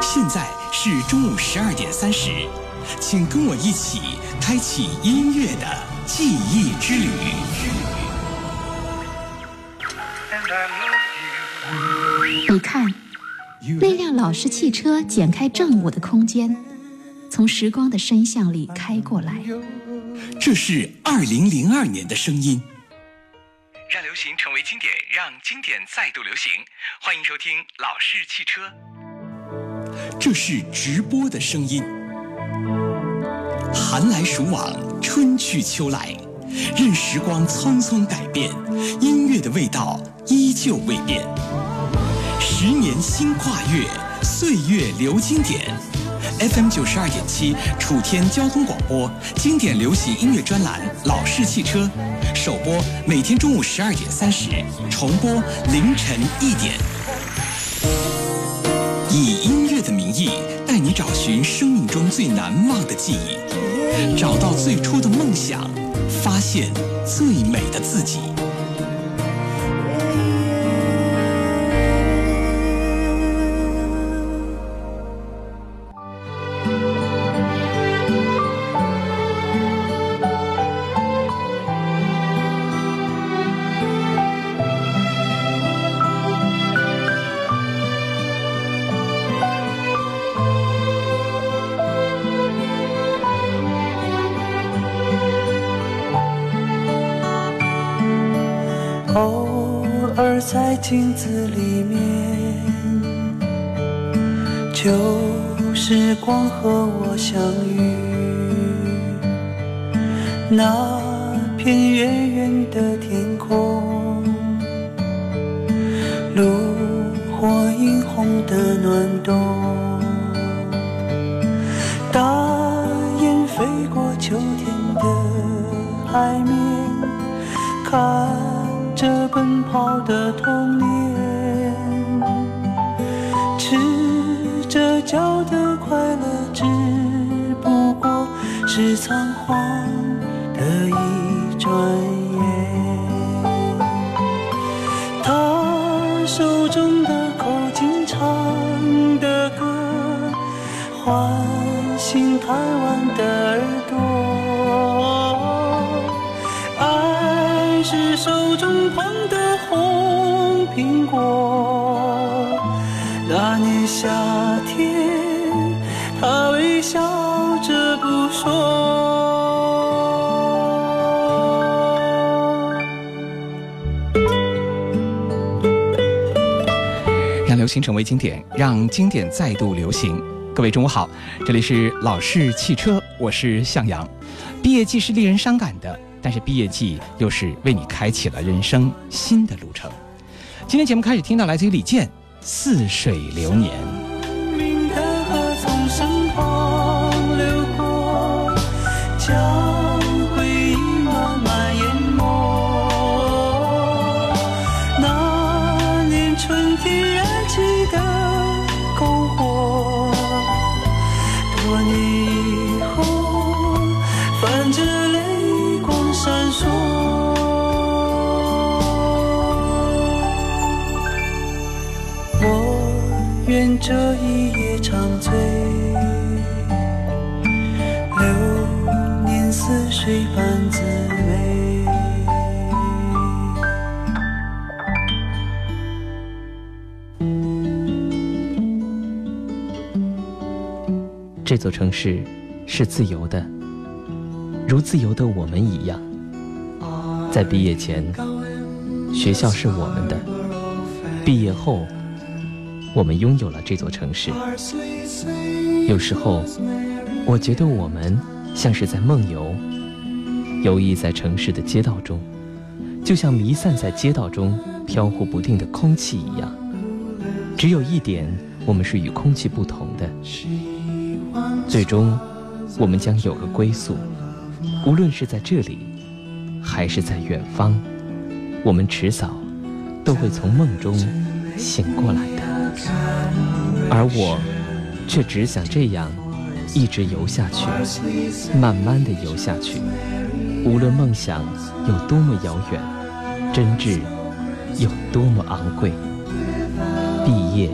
现在是中午十二点三十，请跟我一起开启音乐的记忆之旅。你看，那辆老式汽车剪开正午的空间，从时光的深巷里开过来。这是二零零二年的声音。让流行成为经典，让经典再度流行。欢迎收听《老式汽车》。这是直播的声音。寒来暑往，春去秋来，任时光匆匆改变，音乐的味道依旧未变。十年新跨越，岁月留经典。FM 九十二点七，楚天交通广播，经典流行音乐专栏《老式汽车》，首播每天中午十二点三十，重播凌晨一点。以音意，带你找寻生命中最难忘的记忆，找到最初的梦想，发现最美的自己。在镜子里面，旧时光和我相遇。那片远远的天空，炉火映红的暖冬。大雁飞过秋天的海面，看。好的童年，赤着脚的快乐，只不过是仓皇的一转。流行成为经典，让经典再度流行。各位中午好，这里是老式汽车，我是向阳。毕业季是令人伤感的。但是毕业季又是为你开启了人生新的路程。今天节目开始听到来自于李健《似水流年》。这一夜长醉，流年似水般滋味。这座城市是自由的，如自由的我们一样。在毕业前，学校是我们的；毕业后，我们拥有了这座城市。有时候，我觉得我们像是在梦游，游弋在城市的街道中，就像弥散在街道中飘忽不定的空气一样。只有一点，我们是与空气不同的。最终，我们将有个归宿，无论是在这里，还是在远方，我们迟早都会从梦中醒过来。而我，却只想这样一直游下去，慢慢的游下去。无论梦想有多么遥远，真挚有多么昂贵，毕业。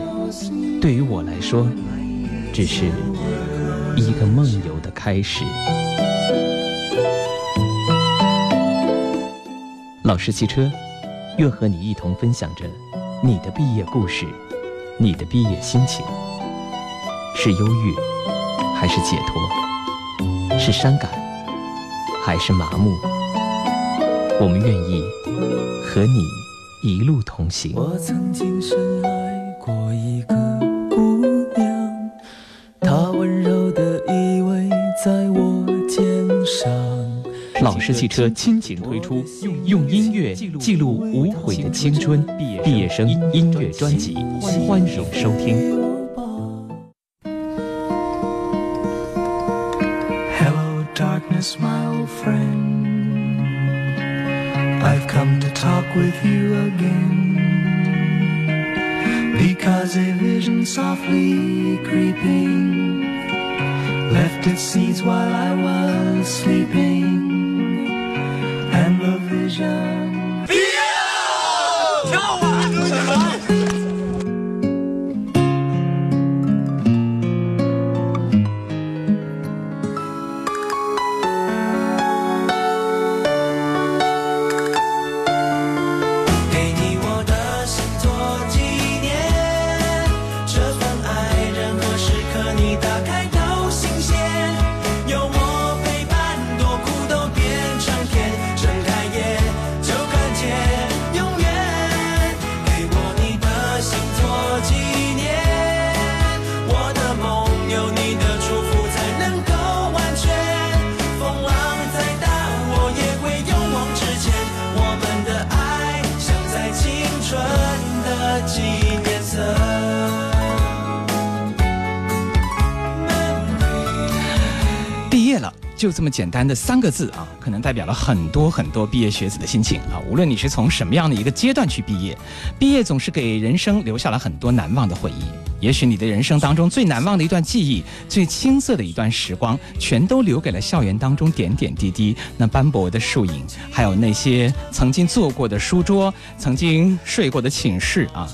对于我来说，只是一个梦游的开始。老师汽车，愿和你一同分享着你的毕业故事，你的毕业心情，是忧郁还是解脱？是伤感还是麻木？我们愿意和你一路同行。我曾经深爱过一个式汽车亲情推出，用音乐记录无悔的青春。毕业生音乐专辑，欢迎收听。Hello, darkness, my old friend. I've come to talk with you again. Because a vision softly creeping left its seeds while I was sleeping. 声。跳！跳啊！这么简单的三个字啊，可能代表了很多很多毕业学子的心情啊。无论你是从什么样的一个阶段去毕业，毕业总是给人生留下了很多难忘的回忆。也许你的人生当中最难忘的一段记忆，最青涩的一段时光，全都留给了校园当中点点滴滴那斑驳的树影，还有那些曾经坐过的书桌，曾经睡过的寝室啊。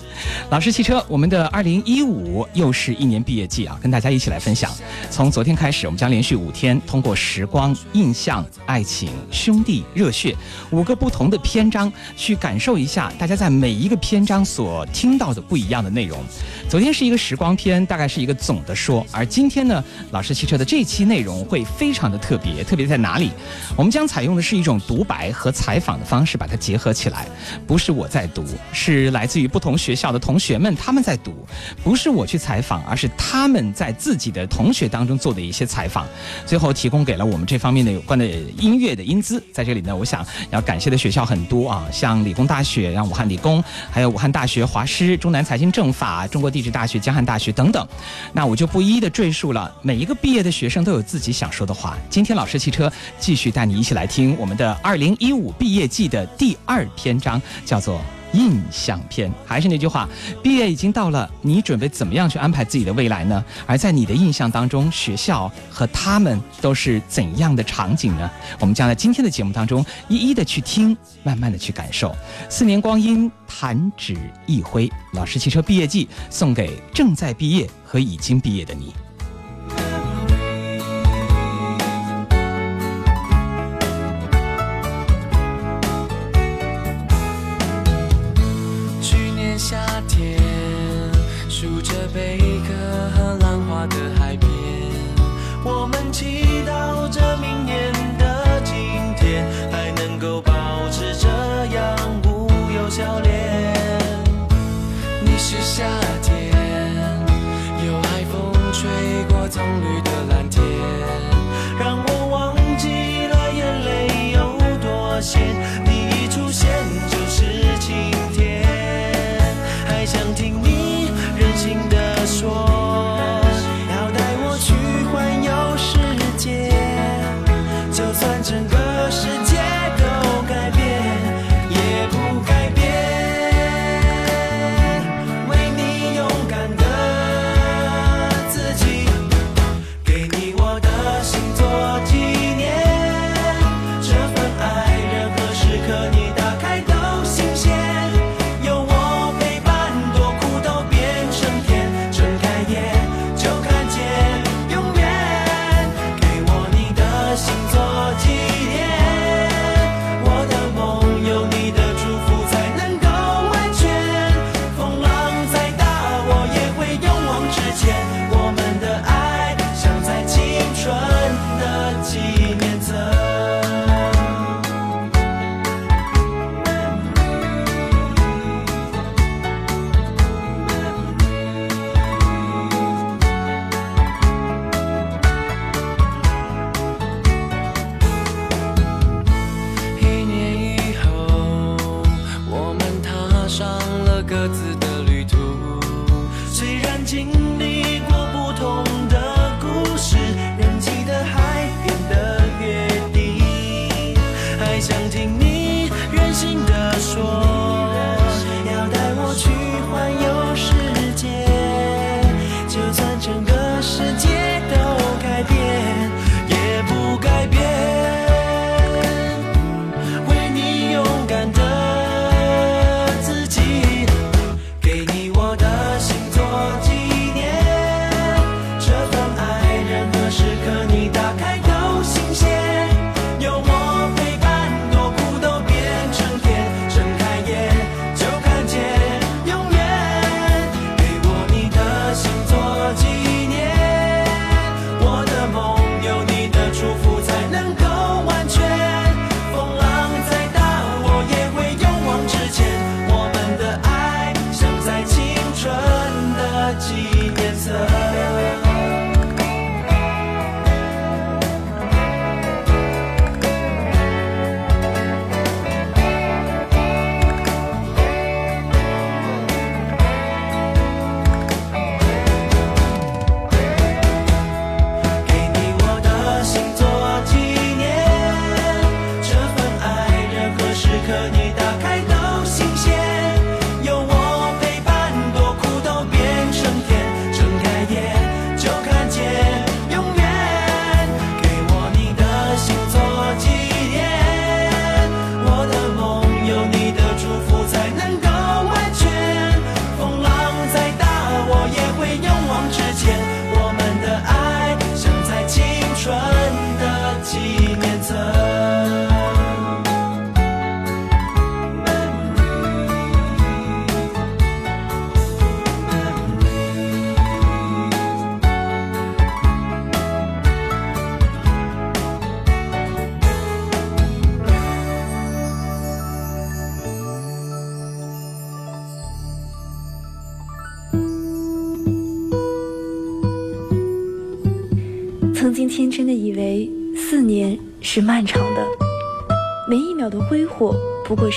老师汽车，我们的二零一五又是一年毕业季啊，跟大家一起来分享。从昨天开始，我们将连续五天，通过时光、印象、爱情、兄弟、热血五个不同的篇章，去感受一下大家在每一个篇章所听到的不一样的内容。昨天是一个时光篇，大概是一个总的说，而今天呢，老师汽车的这期内容会非常的特别，特别在哪里？我们将采用的是一种独白和采访的方式，把它结合起来。不是我在读，是来自于不同学校的同学们他们在读，不是我去采访，而是他们在自己的同学当中做的一些采访，最后提供给了我们这方面的有关的音乐的音资。在这里呢，我想要感谢的学校很多啊，像理工大学、像武汉理工，还有武汉大学华师、中南财经政法、中国地质大学、江汉大学等等。那我就不一一的赘述了，每一个毕业的学生都有自己想说的话。今天老师汽车继续带你一起来听我们的二零一五毕业季的第二篇章，叫做。印象篇，还是那句话，毕业已经到了，你准备怎么样去安排自己的未来呢？而在你的印象当中，学校和他们都是怎样的场景呢？我们将在今天的节目当中一一的去听，慢慢的去感受。四年光阴，弹指一挥，老师汽车毕业季送给正在毕业和已经毕业的你。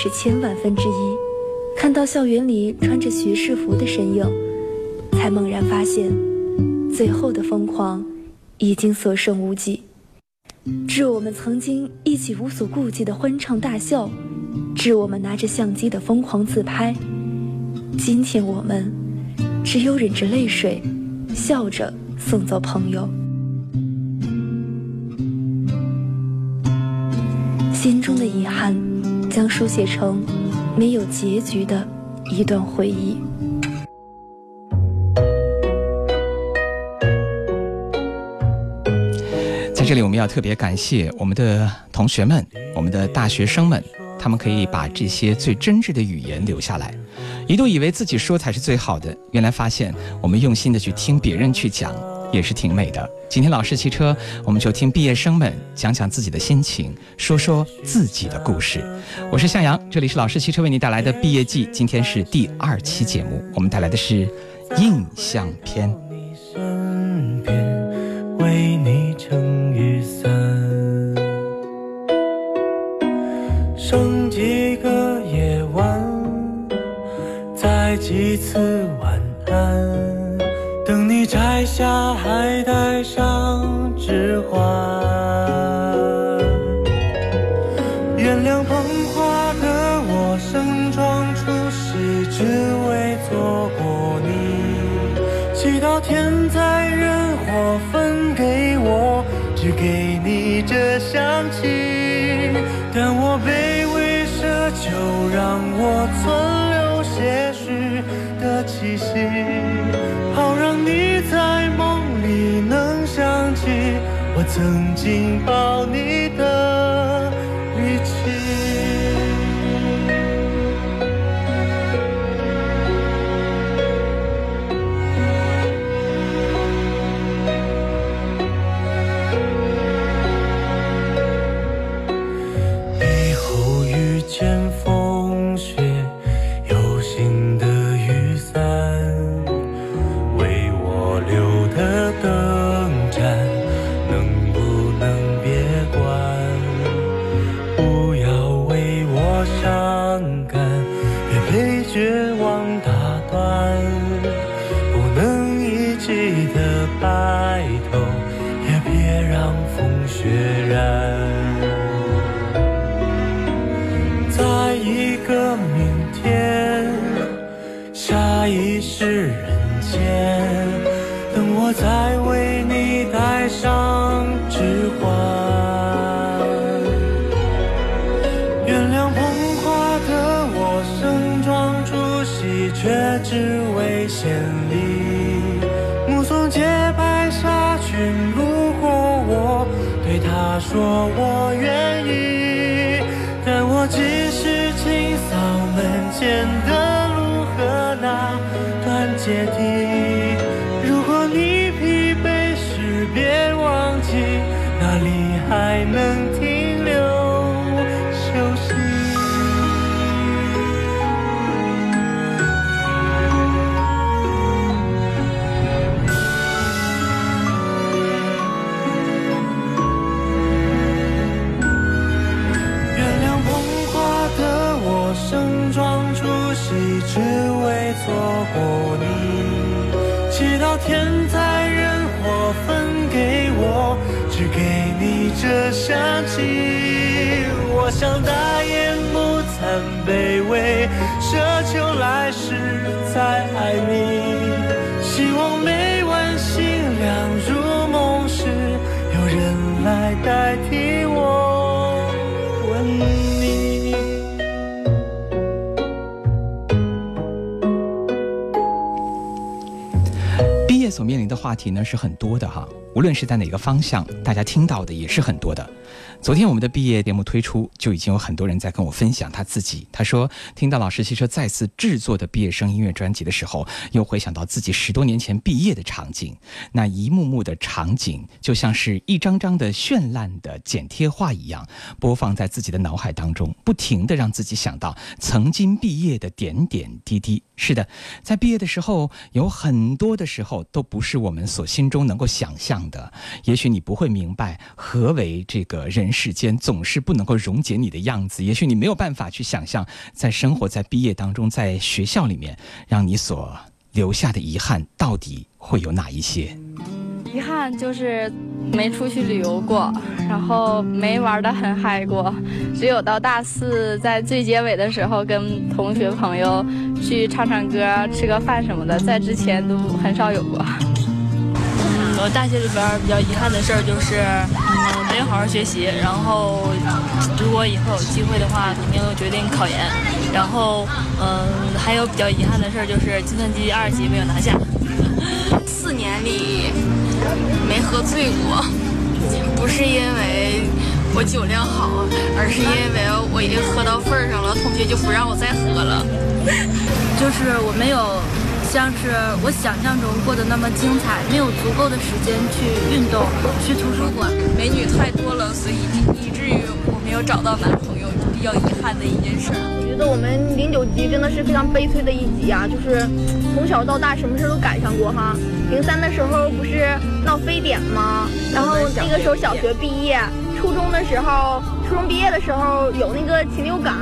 是千万分之一。看到校园里穿着学士服的身影，才猛然发现，最后的疯狂已经所剩无几。致我们曾经一起无所顾忌的欢唱大笑，致我们拿着相机的疯狂自拍。今天我们只有忍着泪水，笑着送走朋友。心中的遗憾，将书写成没有结局的一段回忆。在这里，我们要特别感谢我们的同学们，我们的大学生们，他们可以把这些最真挚的语言留下来。一度以为自己说才是最好的，原来发现我们用心的去听别人去讲，也是挺美的。今天老式汽车，我们就听毕业生们讲讲自己的心情，说说自己的故事。我是向阳，这里是老式汽车为你带来的毕业季，今天是第二期节目，我们带来的是印象篇。捧花的我，盛装出席，只为错过你。祈祷天灾人祸分给我，只给你这香气。但我卑微奢求，让我存留些许的气息，好让你在梦里能想起我曾经抱你却只为献礼。目送洁白纱裙路过我，对他说我愿意。但我只是清扫门前的路和那段阶梯。香气。我想大言不惭卑微，奢求来世再爱你。希望每晚星亮如梦时，有人来代替我吻你。毕业所面临的话题呢是很多的哈，无论是在哪个方向，大家听到的也是很多的。昨天我们的毕业节目推出，就已经有很多人在跟我分享他自己。他说，听到老师汽车再次制作的毕业生音乐专辑的时候，又回想到自己十多年前毕业的场景，那一幕幕的场景就像是一张张的绚烂的剪贴画一样，播放在自己的脑海当中，不停的让自己想到曾经毕业的点点滴滴。是的，在毕业的时候，有很多的时候都不是我们所心中能够想象的。也许你不会明白何为这个人世间总是不能够溶解你的样子。也许你没有办法去想象，在生活在毕业当中，在学校里面，让你所留下的遗憾到底会有哪一些？遗憾就是没出去旅游过，然后没玩的很嗨过，只有到大四在最结尾的时候跟同学朋友去唱唱歌、吃个饭什么的，在之前都很少有过。我大学里边比较遗憾的事儿就是，嗯，没有好好学习。然后，如果以后有机会的话，肯定决定考研。然后，嗯，还有比较遗憾的事儿就是计算机二级没有拿下。四年里没喝醉过，不是因为我酒量好，而是因为我已经喝到份儿上了，同学就不让我再喝了。就是我没有。像是我想象中过得那么精彩，没有足够的时间去运动，去图书馆，美女太多了，所以以至于我没有找到男朋友，比较遗憾的一件事。我觉得我们零九级真的是非常悲催的一级啊，就是从小到大什么事都赶上过哈。零三的时候不是闹非典吗？然后那个时候小学毕业，初中的时候，初中毕业的时候有那个禽流感，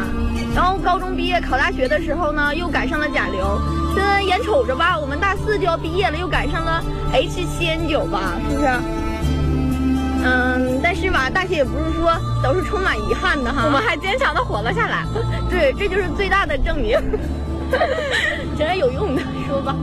然后高中毕业考大学的时候呢，又赶上了甲流。现在眼瞅着吧，我们大四就要毕业了，又赶上了 H7N9 吧，是不是？嗯，但是吧，大学也不是说都是充满遗憾的哈，我们还坚强的活了下来。对，这就是最大的证明，真是有用的，说吧。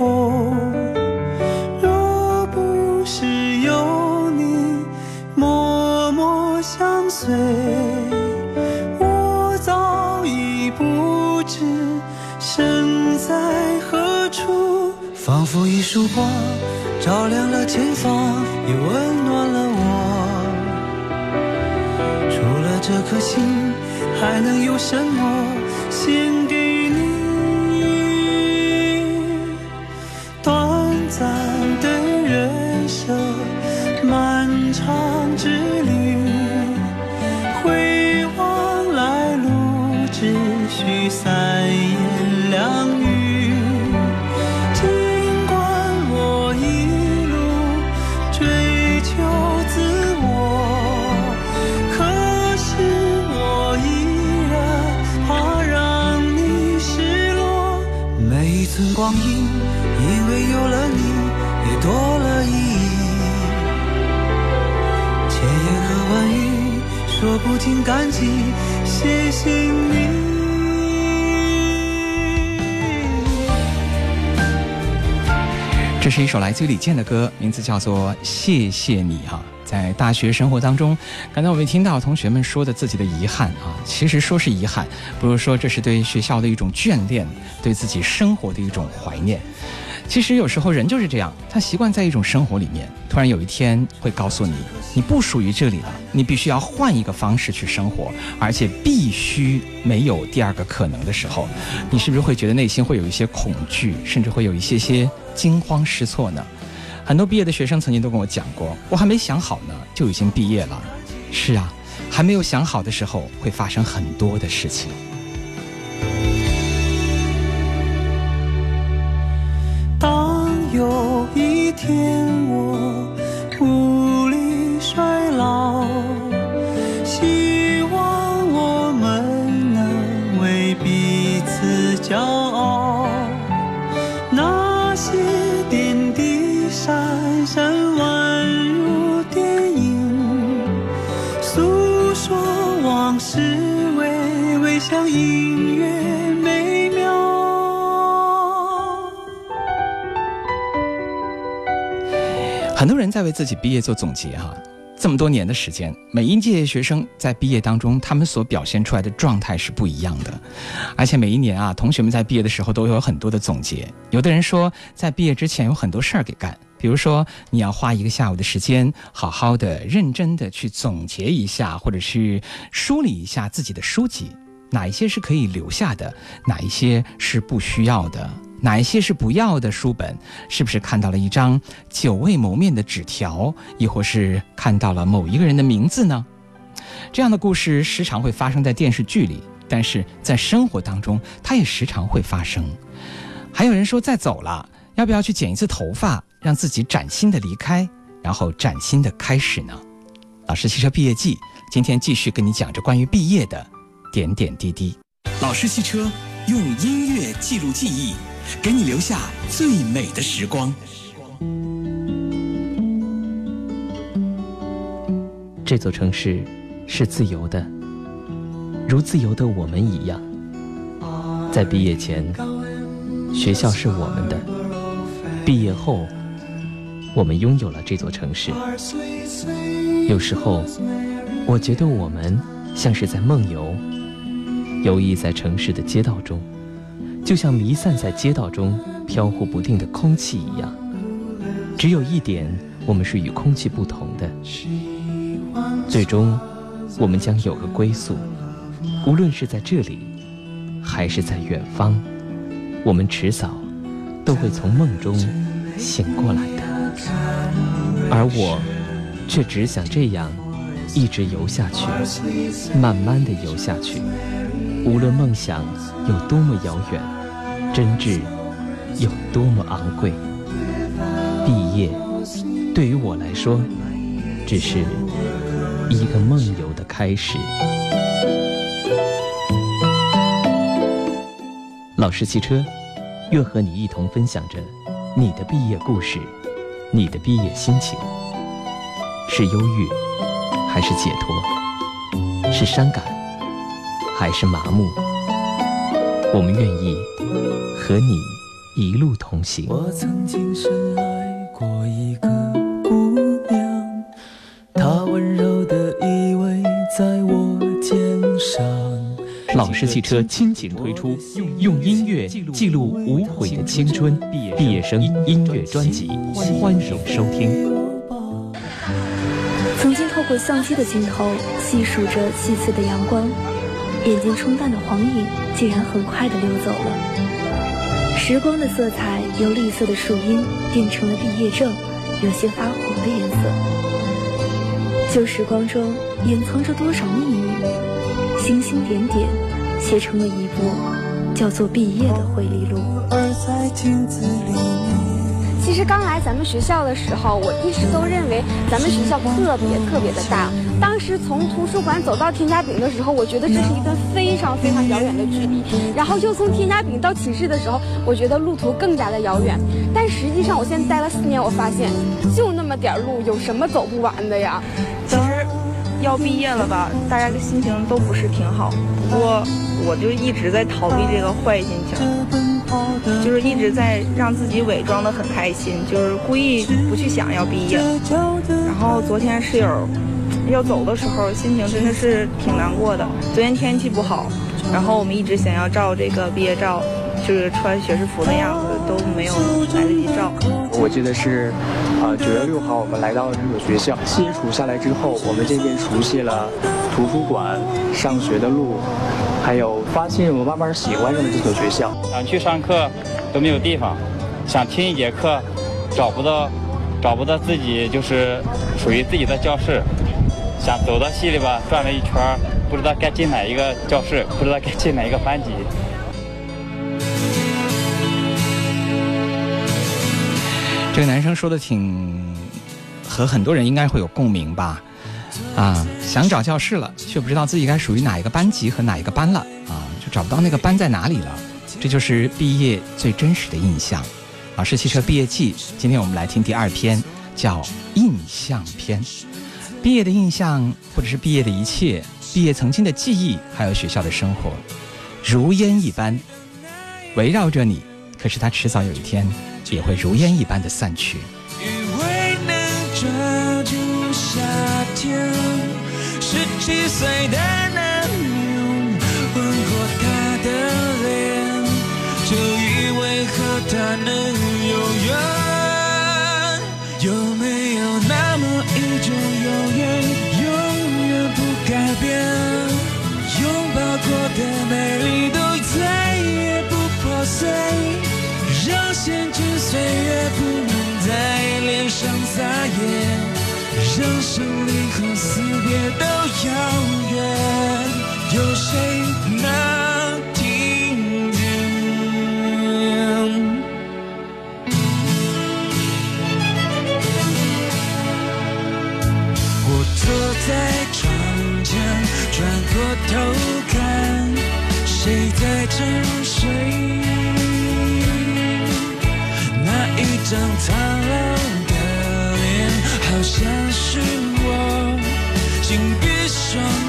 哦若不是有你默默相随我早已不知身在何处仿佛一束光照亮了前方也温暖了我。除了这颗心还能有什么？不尽感激，谢谢你。这是一首来自于李健的歌，名字叫做《谢谢你》哈。在大学生活当中，刚才我们听到同学们说的自己的遗憾啊，其实说是遗憾，不如说这是对学校的一种眷恋，对自己生活的一种怀念。其实有时候人就是这样，他习惯在一种生活里面，突然有一天会告诉你，你不属于这里了，你必须要换一个方式去生活，而且必须没有第二个可能的时候，你是不是会觉得内心会有一些恐惧，甚至会有一些些惊慌失措呢？很多毕业的学生曾经都跟我讲过，我还没想好呢，就已经毕业了。是啊，还没有想好的时候，会发生很多的事情。当有一天音乐美妙。很多人在为自己毕业做总结哈。这么多年的时间，每一届学生在毕业当中，他们所表现出来的状态是不一样的，而且每一年啊，同学们在毕业的时候都有很多的总结。有的人说，在毕业之前有很多事儿给干，比如说你要花一个下午的时间，好好的、认真的去总结一下，或者是梳理一下自己的书籍，哪一些是可以留下的，哪一些是不需要的。哪一些是不要的书本？是不是看到了一张久未谋面的纸条，亦或是看到了某一个人的名字呢？这样的故事时常会发生在电视剧里，但是在生活当中，它也时常会发生。还有人说，再走了，要不要去剪一次头发，让自己崭新的离开，然后崭新的开始呢？老师汽车毕业季，今天继续跟你讲着关于毕业的点点滴滴。老式汽车用音乐记录记忆。给你留下最美的时光。这座城市是自由的，如自由的我们一样。在毕业前，学校是我们的；毕业后，我们拥有了这座城市。有时候，我觉得我们像是在梦游，游弋在城市的街道中。就像弥散在街道中飘忽不定的空气一样，只有一点，我们是与空气不同的。最终，我们将有个归宿，无论是在这里，还是在远方，我们迟早都会从梦中醒过来的。而我，却只想这样一直游下去，慢慢的游下去，无论梦想有多么遥远。真挚有多么昂贵？毕业对于我来说，只是一个梦游的开始。老师汽车，愿和你一同分享着你的毕业故事，你的毕业心情，是忧郁还是解脱？是伤感还是麻木？我们愿意。和你一路同行。我曾经深爱过一个姑娘，她温柔的依偎在我肩上。老式汽车亲情推出，用音乐记录无悔的青春。毕业生音乐专辑，欢迎收听。曾经透过相机的镜头细数着细碎的阳光，眼睛冲淡的黄影，竟然很快的溜走了。时光的色彩由绿色的树荫变成了毕业证，有些发黄的颜色。旧时光中隐藏着多少秘密，星星点点写成了一部叫做毕业的回忆录。其实刚来咱们学校的时候，我一直都认为咱们学校特别特别的大。当时从图书馆走到天家饼的时候，我觉得这是一段非常非常遥远的距离。然后又从天家饼到寝室的时候，我觉得路途更加的遥远。但实际上，我现在待了四年，我发现就那么点路，有什么走不完的呀？其实要毕业了吧，大家的心情都不是挺好。不过我就一直在逃避这个坏心情。就是一直在让自己伪装的很开心，就是故意不去想要毕业。然后昨天室友要走的时候，心情真的是挺难过的。昨天天气不好，然后我们一直想要照这个毕业照，就是穿学士服的样子，都没有来得及照。我记得是，呃，九月六号我们来到了这所学校，新处下来之后，我们渐渐熟悉了图书馆、上学的路。还有发现，我慢慢喜欢上了这所学校。想去上课都没有地方，想听一节课找不到，找不到自己就是属于自己的教室。想走到系里吧，转了一圈，不知道该进哪一个教室，不知道该进哪一个班级。这个男生说的挺，和很多人应该会有共鸣吧。啊，想找教室了，却不知道自己该属于哪一个班级和哪一个班了啊，就找不到那个班在哪里了。这就是毕业最真实的印象。老师汽车毕业季，今天我们来听第二篇，叫印象篇。毕业的印象，或者是毕业的一切，毕业曾经的记忆，还有学校的生活，如烟一般围绕着你。可是它迟早有一天，也会如烟一般的散去。七岁的男人吻过她的脸，就以为和她能永远。有没有那么一种永远，永远不改变？拥抱过的美让生离和死别都遥远，有谁能听见？我坐在窗前，转过头看，谁在沉睡？那一张苍老。好像是我紧闭双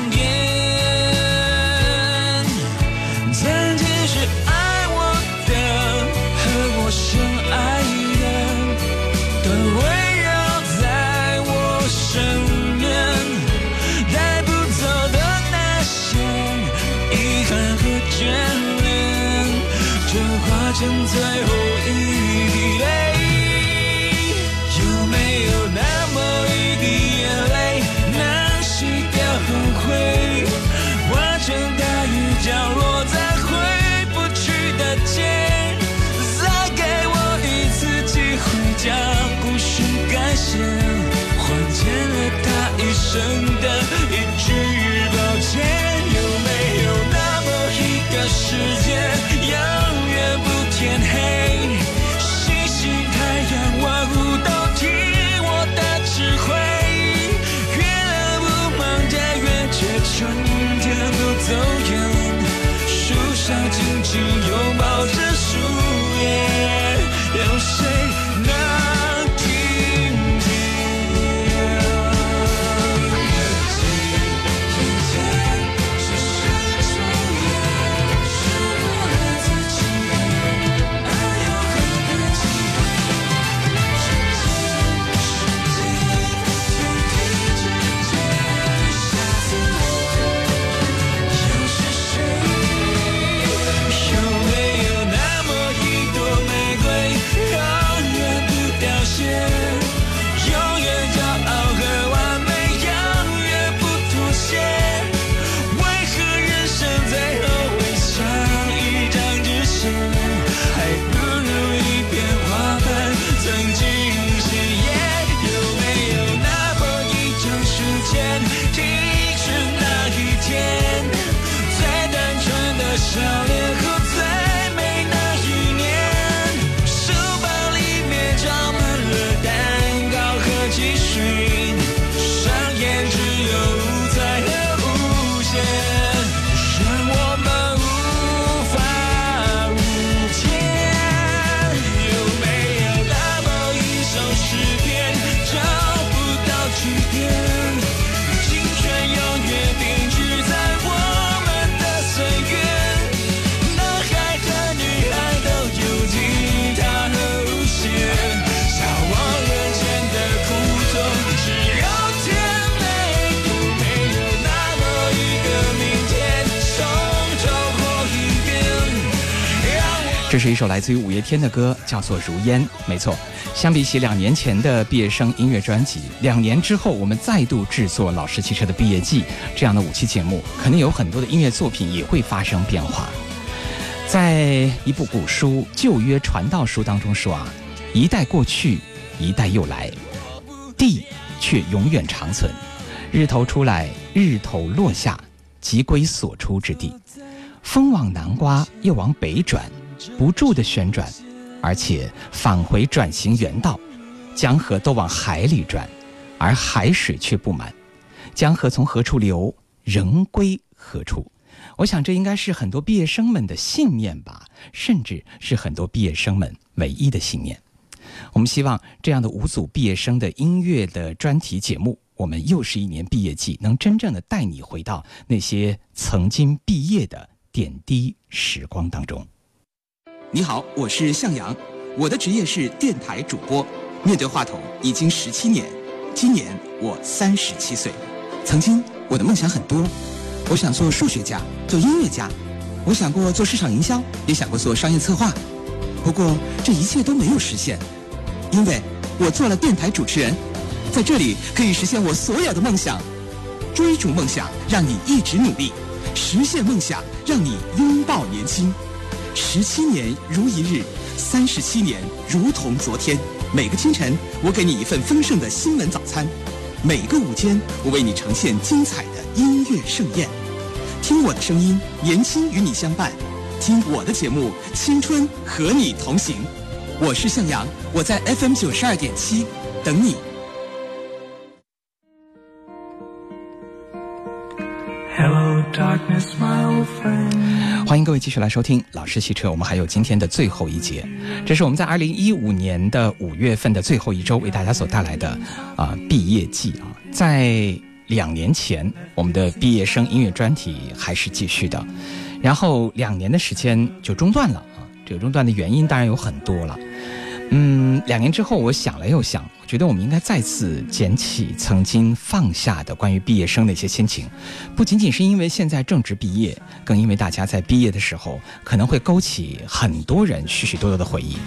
一首来自于五月天的歌，叫做《如烟》。没错，相比起两年前的毕业生音乐专辑，两年之后我们再度制作老师汽车的毕业季这样的五期节目，肯定有很多的音乐作品也会发生变化。在一部古书《旧约传道书》当中说啊，一代过去，一代又来，地却永远长存。日头出来，日头落下，即归所出之地。风往南刮，又往北转。不住的旋转，而且返回转型原道，江河都往海里转，而海水却不满。江河从何处流，仍归何处？我想这应该是很多毕业生们的信念吧，甚至是很多毕业生们唯一的信念。我们希望这样的五组毕业生的音乐的专题节目，我们又是一年毕业季，能真正的带你回到那些曾经毕业的点滴时光当中。你好，我是向阳，我的职业是电台主播，面对话筒已经十七年，今年我三十七岁。曾经我的梦想很多，我想做数学家，做音乐家，我想过做市场营销，也想过做商业策划。不过这一切都没有实现，因为我做了电台主持人，在这里可以实现我所有的梦想。追逐梦想，让你一直努力；实现梦想，让你拥抱年轻。十七年如一日，三十七年如同昨天。每个清晨，我给你一份丰盛的新闻早餐；每个午间，我为你呈现精彩的音乐盛宴。听我的声音，年轻与你相伴；听我的节目，青春和你同行。我是向阳，我在 FM 九十二点七等你。欢迎各位继续来收听《老师汽车》，我们还有今天的最后一节，这是我们在二零一五年的五月份的最后一周为大家所带来的啊毕业季啊。在两年前，我们的毕业生音乐专题还是继续的，然后两年的时间就中断了啊。这个中断的原因当然有很多了。嗯，两年之后，我想了又想，我觉得我们应该再次捡起曾经放下的关于毕业生的一些心情，不仅仅是因为现在正值毕业，更因为大家在毕业的时候可能会勾起很多人许许多多的回忆。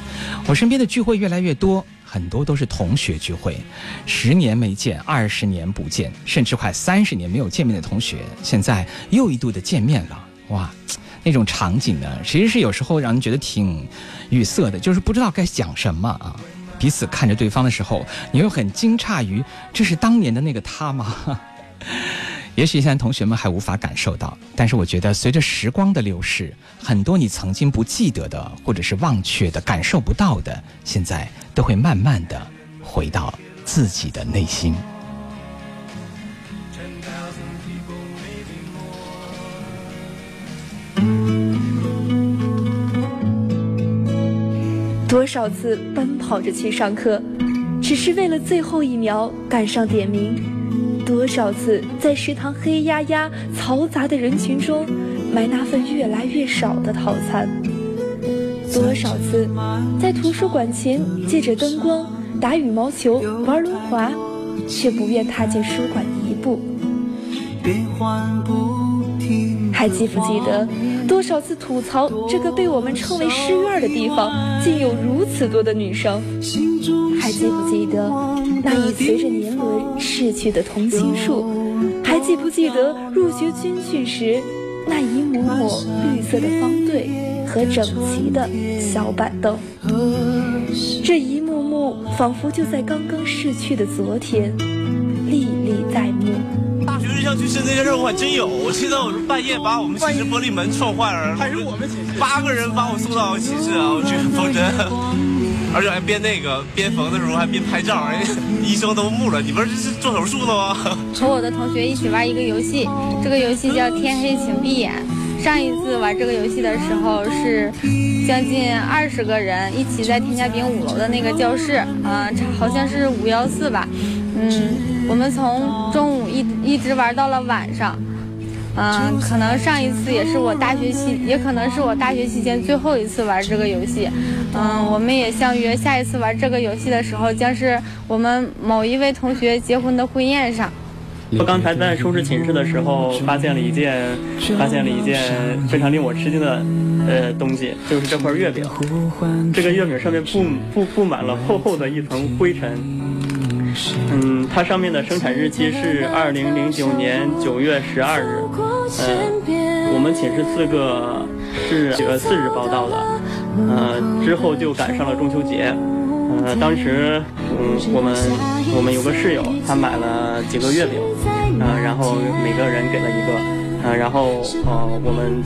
我身边的聚会越来越多，很多都是同学聚会，十年没见，二十年不见，甚至快三十年没有见面的同学，现在又一度的见面了，哇！那种场景呢，其实是有时候让人觉得挺语塞的，就是不知道该讲什么啊。彼此看着对方的时候，你又很惊诧于这是当年的那个他吗？也许现在同学们还无法感受到，但是我觉得随着时光的流逝，很多你曾经不记得的，或者是忘却的、感受不到的，现在都会慢慢的回到自己的内心。多少次奔跑着去上课，只是为了最后一秒赶上点名；多少次在食堂黑压压、嘈杂的人群中买那份越来越少的套餐；多少次在图书馆前借着灯光打羽毛球、玩轮滑，却不愿踏进书馆一步。还记不记得多少次吐槽这个被我们称为诗院的地方，竟有如此多的女生？还记不记得那已随着年轮逝去的同心树？还记不记得入学军训时那一幕幕绿色的方队和整齐的小板凳？这一幕幕仿佛就在刚刚逝去的昨天，历历在目。大学日校去深这件事我还真有。我记得我是半夜把我们寝室玻璃门撞坏了，还是我们寝室八个人把我送到寝室啊！我去缝针，而且还边那个边缝的时候还边拍照，人家医生都木了。你不是是做手术的吗？和我的同学一起玩一个游戏，这个游戏叫《天黑请闭眼》。上一次玩这个游戏的时候是将近二十个人一起在天家饼五楼的那个教室，嗯，好像是五幺四吧，嗯。我们从中午一一直玩到了晚上，嗯，可能上一次也是我大学期，也可能是我大学期间最后一次玩这个游戏，嗯，我们也相约下一次玩这个游戏的时候，将是我们某一位同学结婚的婚宴上。我刚才在收拾寝室的时候，发现了一件，发现了一件非常令我吃惊的，呃，东西，就是这块月饼。这个月饼上面布布布满了厚厚的一层灰尘。嗯，它上面的生产日期是二零零九年九月十二日。嗯，我们寝室四个是九月四日报到的。呃，之后就赶上了中秋节。呃，当时，嗯，我们我们有个室友，他买了几个月饼，呃，然后每个人给了一个。嗯，然后呃，我们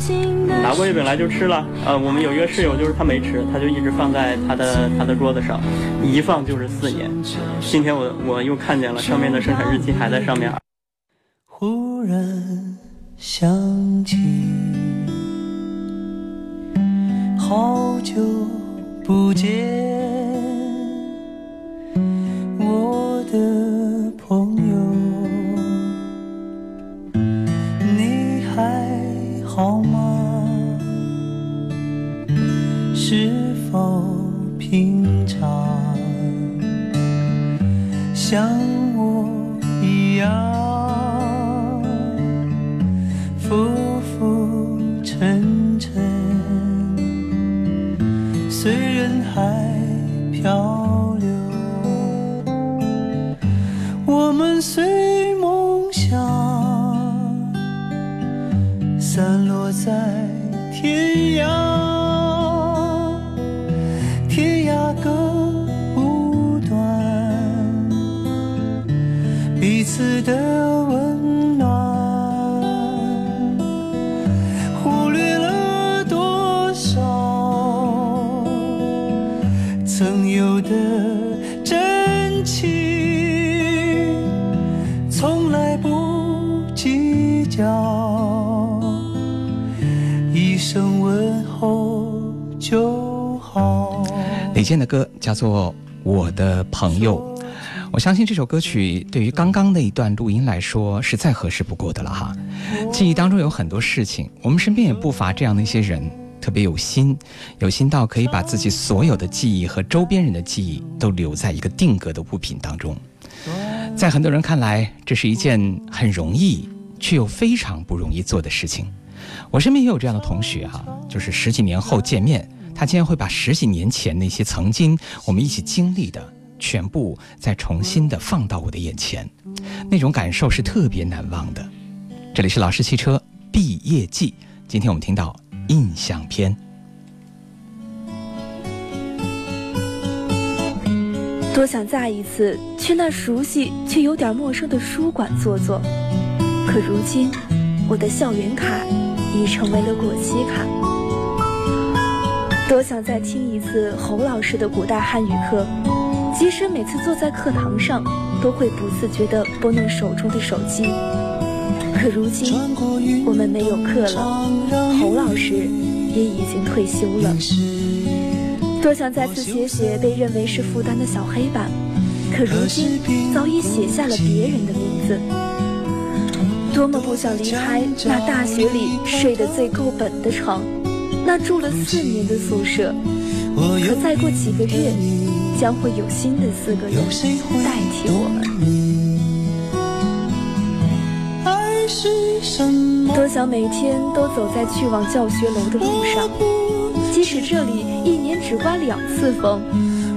拿过月饼来就吃了。呃，我们有一个室友，就是他没吃，他就一直放在他的他的桌子上，一放就是四年。今天我我又看见了上面的生产日期还在上面。忽然想起，好久不见，我的朋平常？像我一样做《我的朋友》，我相信这首歌曲对于刚刚那一段录音来说是再合适不过的了哈。记忆当中有很多事情，我们身边也不乏这样的一些人，特别有心，有心到可以把自己所有的记忆和周边人的记忆都留在一个定格的物品当中。在很多人看来，这是一件很容易却又非常不容易做的事情。我身边也有这样的同学哈、就是十几年后见面，他竟然会把十几年前那些曾经我们一起经历的，全部再重新的放到我的眼前，那种感受是特别难忘的。这里是老式汽车毕业季，今天我们听到印象篇。多想再一次去那熟悉却有点陌生的书馆坐坐，可如今我的校园卡已成为了过期卡。多想再听一次侯老师的古代汉语课，即使每次坐在课堂上都会不自觉地拨弄手中的手机，可如今我们没有课了，侯老师也已经退休了。多想再次写写被认为是负担的小黑板，可如今早已写下了别人的名字。多么不想离开那大学里睡得最够本的床，那住了四年的宿舍。可再过几个月，将会有新的四个人代替我们。多想每天都走在去往教学楼的路上，即使这里一年只刮两次风，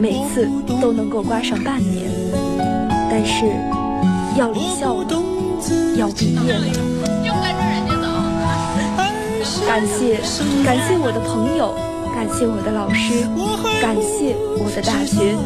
每次都能够刮上半年，但是要离校了，要毕业了。感谢，感谢我的朋友，感谢我的老师，感谢我的大学。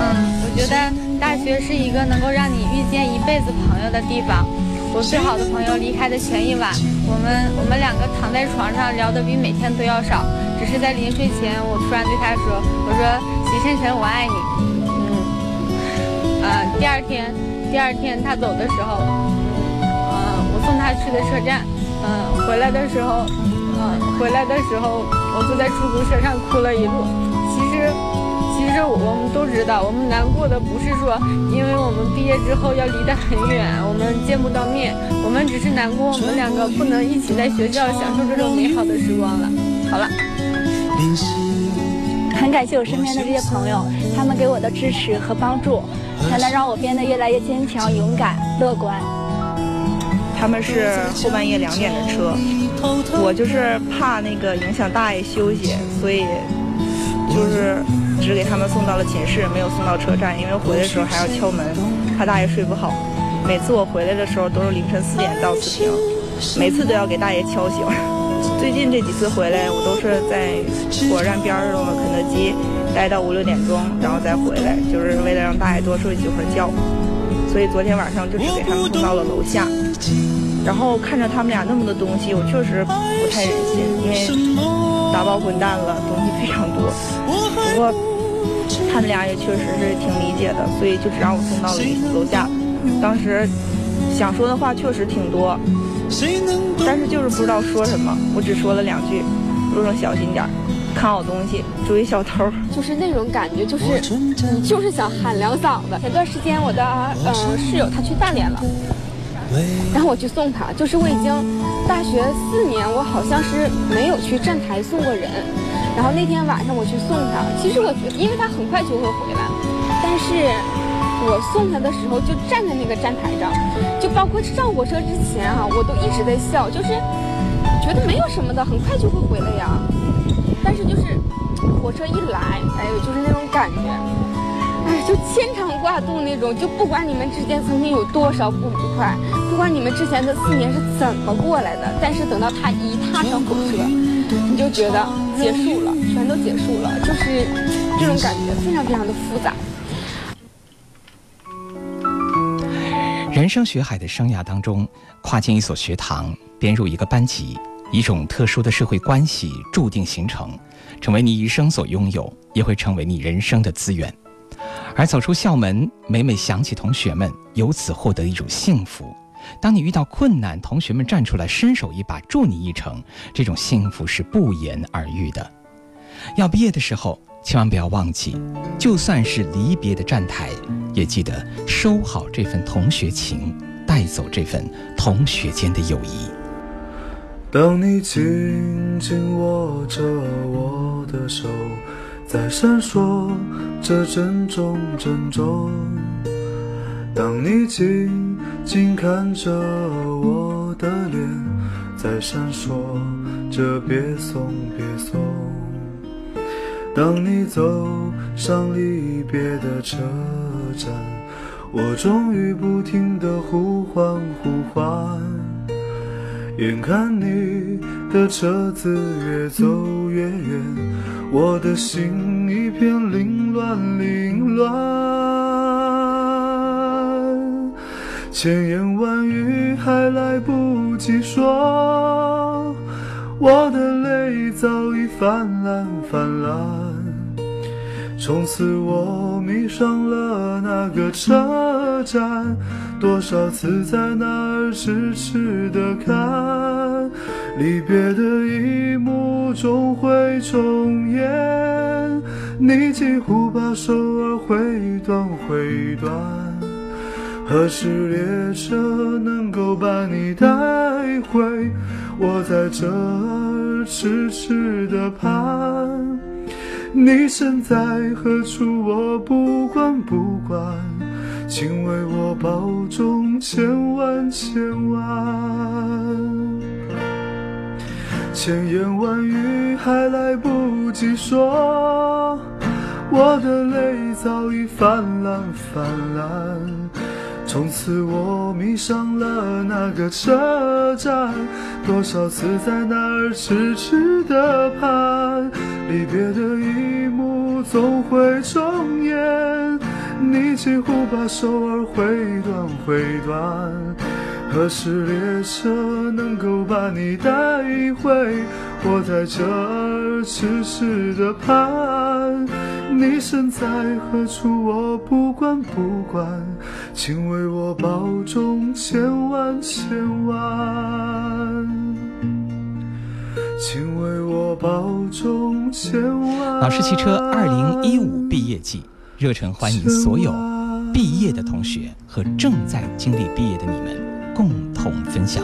嗯，我觉得大学是一个能够让你遇见一辈子朋友的地方。我最好的朋友离开的前一晚，我们我们两个躺在床上聊得比每天都要少，只是在临睡前，我突然对他说：“我说徐晨晨，我爱你。”嗯，呃，第二天，第二天他走的时候，呃，我送他去的车站，嗯、回来的时候，嗯、回来的时候，我坐在出租车上哭了一路。其实。其实我们都知道，我们难过的不是说，因为我们毕业之后要离得很远，我们见不到面，我们只是难过，我们两个不能一起在学校享受这种美好的时光了。好了，很感谢我身边的这些朋友，他们给我的支持和帮助，才能让我变得越来越坚强、勇敢、乐观。他们是后半夜两点的车，我就是怕那个影响大爷休息，所以就是只给他们送到了寝室，没有送到车站，因为回来的时候还要敲门，怕大爷睡不好。每次我回来的时候都是凌晨四点到四平，每次都要给大爷敲醒。最近这几次回来，我都是在火车站边上的肯德基待到五六点钟，然后再回来，就是为了让大爷多睡几会儿觉。所以昨天晚上就只给他们送到了楼下。然后看着他们俩那么多东西，我确实不太忍心，因为打包混蛋了，东西非常多。不过他们俩也确实是挺理解的，所以就只让我送到了楼下。当时想说的话确实挺多，但是就是不知道说什么，我只说了两句：路上小心点儿，看好东西，注意小偷。就是那种感觉，就是你就是想喊两嗓子。前段时间我的呃室友他去大连了。然后我去送他，就是我已经大学四年，我好像是没有去站台送过人。然后那天晚上我去送他，其实我觉得，因为他很快就会回来，但是我送他的时候就站在那个站台上，就包括上火车之前哈，我都一直在笑，就是觉得没有什么的，很快就会回来呀。火车一来，哎呦，就是那种感觉，哎，就牵肠挂肚那种，就不管你们之间曾经有多少不愉快，不管你们之前的四年是怎么过来的，但是等到他一踏上火车，你就觉得结束了，全都结束了，就是这种感觉非常非常的复杂。人生学海的生涯当中，跨进一所学堂，编入一个班级，一种特殊的社会关系注定形成，成为你一生所拥有，也会成为你人生的资源。而走出校门，每每想起同学们，由此获得一种幸福。当你遇到困难，同学们站出来伸手一把，助你一程，这种幸福是不言而喻的。要毕业的时候。千万不要忘记，就算是离别的站台，也记得收好这份同学情，带走这份同学间的友谊。当你紧紧握着我的手，在闪烁着珍重珍重；当你静静看着我的脸，在闪烁着别送别送。当你走上离别的车站，我终于不停地呼唤呼唤。眼看你的车子越走越远，我的心一片凌乱凌乱。千言万语还来不及说，我的泪早已泛滥泛滥。从此我迷上了那个车站，多少次在那儿痴痴的看，离别的一幕总会重演，你几乎把手儿挥断挥断，何时列车能够把你带回？我在这儿痴痴的盼。你身在何处？我不管不管，请为我保重，千万千万。千言万语还来不及说，我的泪早已泛滥泛滥。从此我迷上了那个车站，多少次在那儿痴痴的盼，离别的一幕总会重演，你几乎把手儿挥断挥断，何时列车能够把你带回？我在这儿痴痴的盼。你身在何处？我不管不管，请为我保重，千万千万，请为我保重，千万。老师汽车二零一五毕业季，热忱欢迎所有毕业的同学和正在经历毕业的你们共同分享。